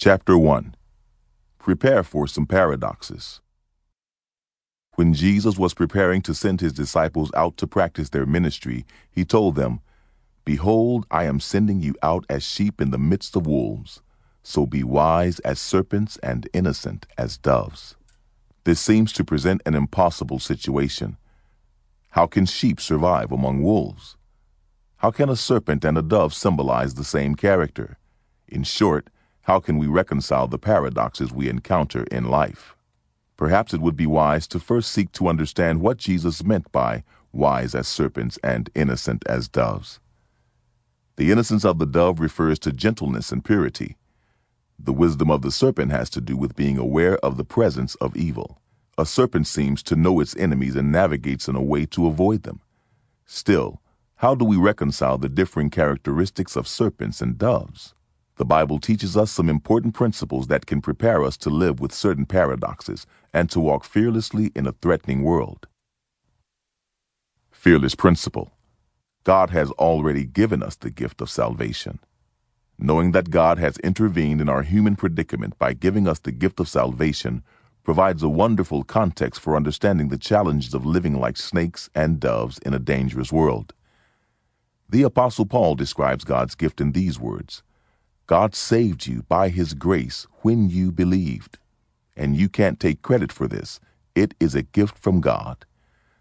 Chapter 1 Prepare for some paradoxes. When Jesus was preparing to send his disciples out to practice their ministry, he told them, Behold, I am sending you out as sheep in the midst of wolves. So be wise as serpents and innocent as doves. This seems to present an impossible situation. How can sheep survive among wolves? How can a serpent and a dove symbolize the same character? In short, how can we reconcile the paradoxes we encounter in life? Perhaps it would be wise to first seek to understand what Jesus meant by wise as serpents and innocent as doves. The innocence of the dove refers to gentleness and purity. The wisdom of the serpent has to do with being aware of the presence of evil. A serpent seems to know its enemies and navigates in a way to avoid them. Still, how do we reconcile the differing characteristics of serpents and doves? The Bible teaches us some important principles that can prepare us to live with certain paradoxes and to walk fearlessly in a threatening world. Fearless principle. God has already given us the gift of salvation. Knowing that God has intervened in our human predicament by giving us the gift of salvation provides a wonderful context for understanding the challenges of living like snakes and doves in a dangerous world. The Apostle Paul describes God's gift in these words God saved you by his grace when you believed. And you can't take credit for this, it is a gift from God.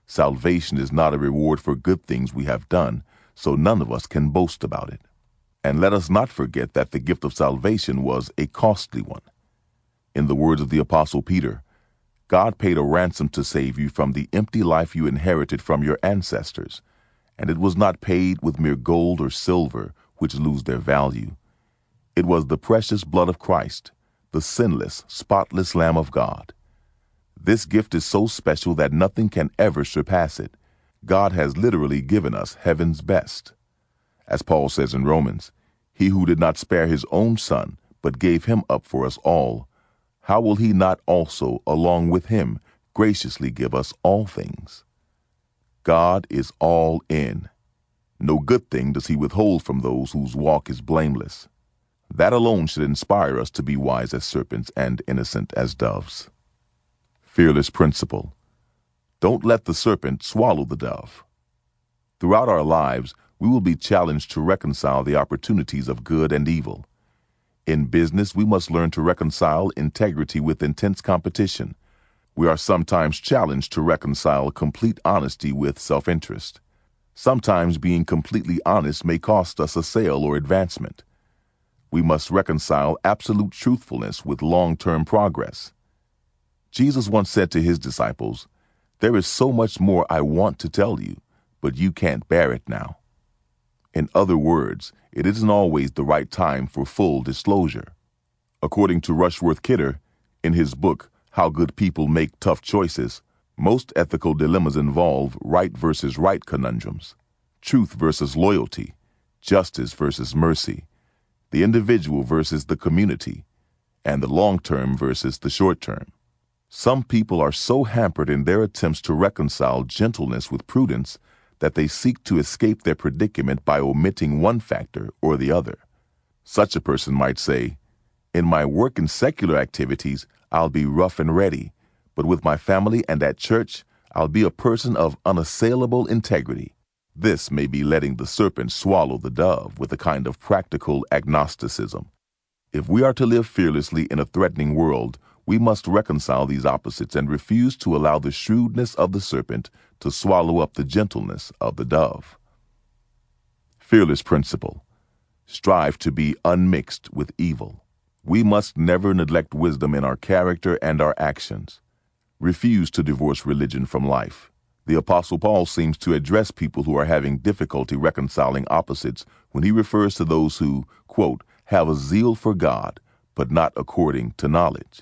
Salvation is not a reward for good things we have done, so none of us can boast about it. And let us not forget that the gift of salvation was a costly one. In the words of the Apostle Peter, God paid a ransom to save you from the empty life you inherited from your ancestors and it was not paid with mere gold or silver, which lose their value. It was the precious blood of Christ, the sinless, spotless Lamb of God. This gift is so special that nothing can ever surpass it. God has literally given us heaven's best. As Paul says in Romans, He who did not spare his own Son, but gave him up for us all, how will he not also, along with him, graciously give us all things? God is all in. No good thing does he withhold from those whose walk is blameless. That alone should inspire us to be wise as serpents and innocent as doves. Fearless principle. Don't let the serpent swallow the dove. Throughout our lives, we will be challenged to reconcile the opportunities of good and evil. In business, we must learn to reconcile integrity with intense competition we are sometimes challenged to reconcile complete honesty with self interest. Sometimes being completely honest may cost us a sale or advancement. We must reconcile absolute truthfulness with long term progress. Jesus once said to his disciples, There is so much more I want to tell you, but you can't bear it now. In other words, it isn't always the right time for full disclosure. According to Rushworth Kidder, in his book, how good people make tough choices, most ethical dilemmas involve right versus right conundrums, truth versus loyalty, justice versus mercy, the individual versus the community, and the long term versus the short term. Some people are so hampered in their attempts to reconcile gentleness with prudence that they seek to escape their predicament by omitting one factor or the other. Such a person might say, In my work and secular activities, I'll be rough and ready, but with my family and at church, I'll be a person of unassailable integrity. This may be letting the serpent swallow the dove with a kind of practical agnosticism. If we are to live fearlessly in a threatening world, we must reconcile these opposites and refuse to allow the shrewdness of the serpent to swallow up the gentleness of the dove. Fearless principle. Strive to be unmixed with evil. We must never neglect wisdom in our character and our actions. Refuse to divorce religion from life. The Apostle Paul seems to address people who are having difficulty reconciling opposites when he refers to those who, quote, have a zeal for God, but not according to knowledge.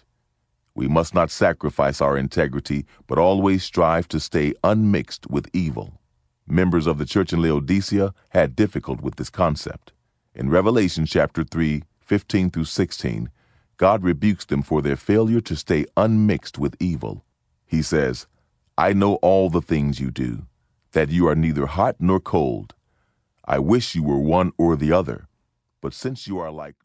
We must not sacrifice our integrity, but always strive to stay unmixed with evil. Members of the church in Laodicea had difficulty with this concept. In Revelation chapter 3, 15 through 16, God rebukes them for their failure to stay unmixed with evil. He says, I know all the things you do, that you are neither hot nor cold. I wish you were one or the other. But since you are like